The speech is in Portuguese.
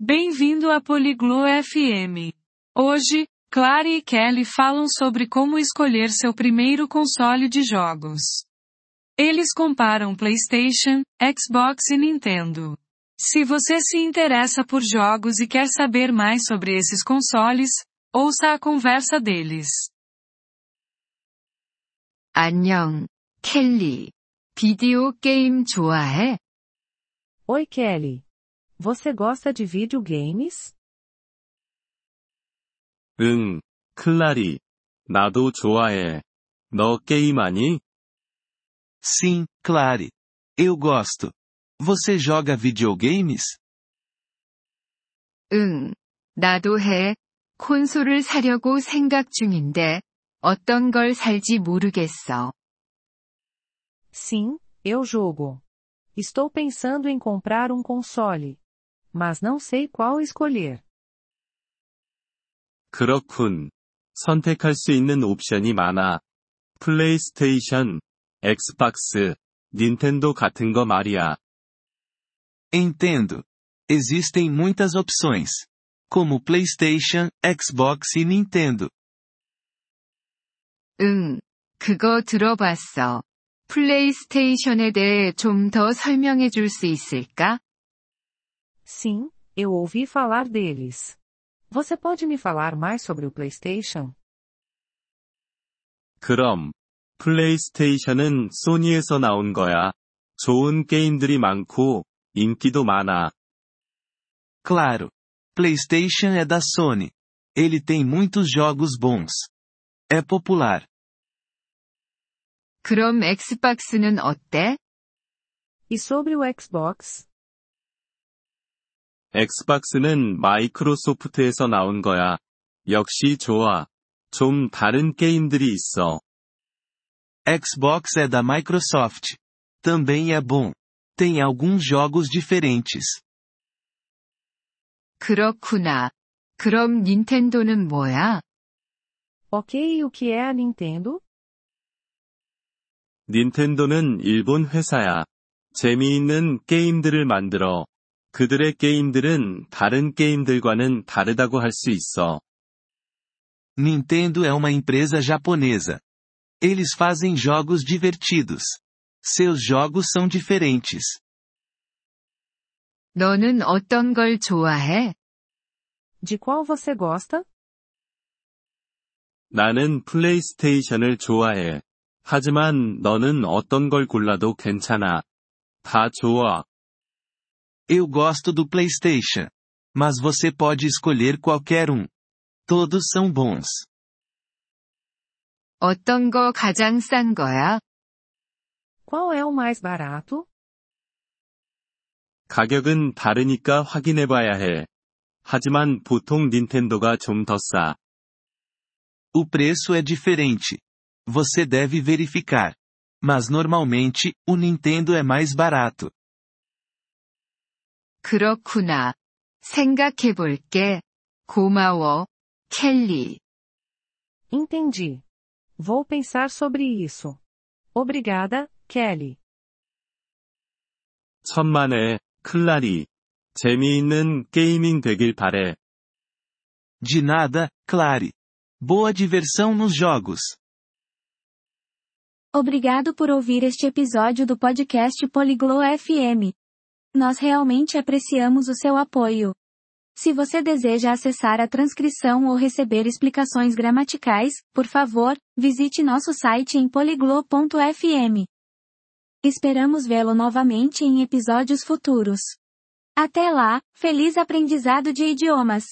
Bem-vindo a Poliglo FM. Hoje, Clara e Kelly falam sobre como escolher seu primeiro console de jogos. Eles comparam PlayStation, Xbox e Nintendo. Se você se interessa por jogos e quer saber mais sobre esses consoles, ouça a conversa deles. 안녕, 켈리. 비디오 게임 좋아해? Oi Kelly. Você gosta de videogames? 응, 클라리. 나도 좋아해. 너 게임하니? Sim, Clary. Eu gosto. Você joga videogames? 응, 나도 해. 콘솔을 사려고 생각 중인데, 어떤 걸 살지 모르겠어. Sim, eu jogo. Estou pensando em comprar um console. Mas não sei qual escolher. 그렇군. 선택할 수 있는 옵션이 많아. 플레이스테이션, 엑스박스, 닌텐도 같은 거 말이야. Entendo. Existem muitas opções. Como PlayStation, Xbox e Nintendo. 응, 그거 들어봤어. 플레이스테이션에 대해 좀 더 설명해 줄 수 있을까? Sim, eu ouvi falar deles. Você pode me falar mais sobre o PlayStation? 그럼, 플레이스테이션은 소니에서 나온 거야. 좋은 게임들이 많고, 인기도 많아. Claro. PlayStation é da Sony. Ele tem muitos jogos bons. É popular. 그럼 엑스박스는 어때? E sobre o Xbox? 엑스박스는 마이크로소프트에서 나온 거야. 역시 좋아. 좀 다른 게임들이 있어. Xbox é da Microsoft. Também é bom. Tem alguns jogos diferentes. 그렇구나. 그럼 닌텐도는 뭐야? Ok, e o que é a Nintendo? 닌텐도는 일본 회사야. 재미있는 게임들을 만들어. 그들의 게임들은 다른 게임들과는 다르다고 할 수 있어. Nintendo é uma empresa japonesa. Eles fazem jogos divertidos. Seus jogos são diferentes. 너는 어떤 걸 좋아해? De qual você gosta? 나는 플레이스테이션을 좋아해. 하지만 너는 어떤 걸 골라도 괜찮아. 다 좋아. Eu gosto do PlayStation. Mas você pode escolher qualquer um. Todos são bons. 어떤 거 가장 싼 거야? Qual é o mais barato? 가격은 다르니까 확인해봐야 해. 하지만 보통 닌텐도가 좀 더 싸. O preço é diferente. Você deve verificar. Mas normalmente, o Nintendo é mais barato. 그렇구나. 생각해 볼게. 고마워, 켈리. Entendi. Vou pensar sobre isso. Obrigada, Kelly. 천만에, 클라리. 재미있는 게이밍 되길 바래. De nada, Clary. Boa diversão nos jogos. Obrigado por ouvir este episódio do podcast Poliglo FM. Nós realmente apreciamos o seu apoio. Se você deseja acessar a transcrição ou receber explicações gramaticais, por favor, visite nosso site em poliglo.fm. Esperamos vê-lo novamente em episódios futuros. Até lá, feliz aprendizado de idiomas!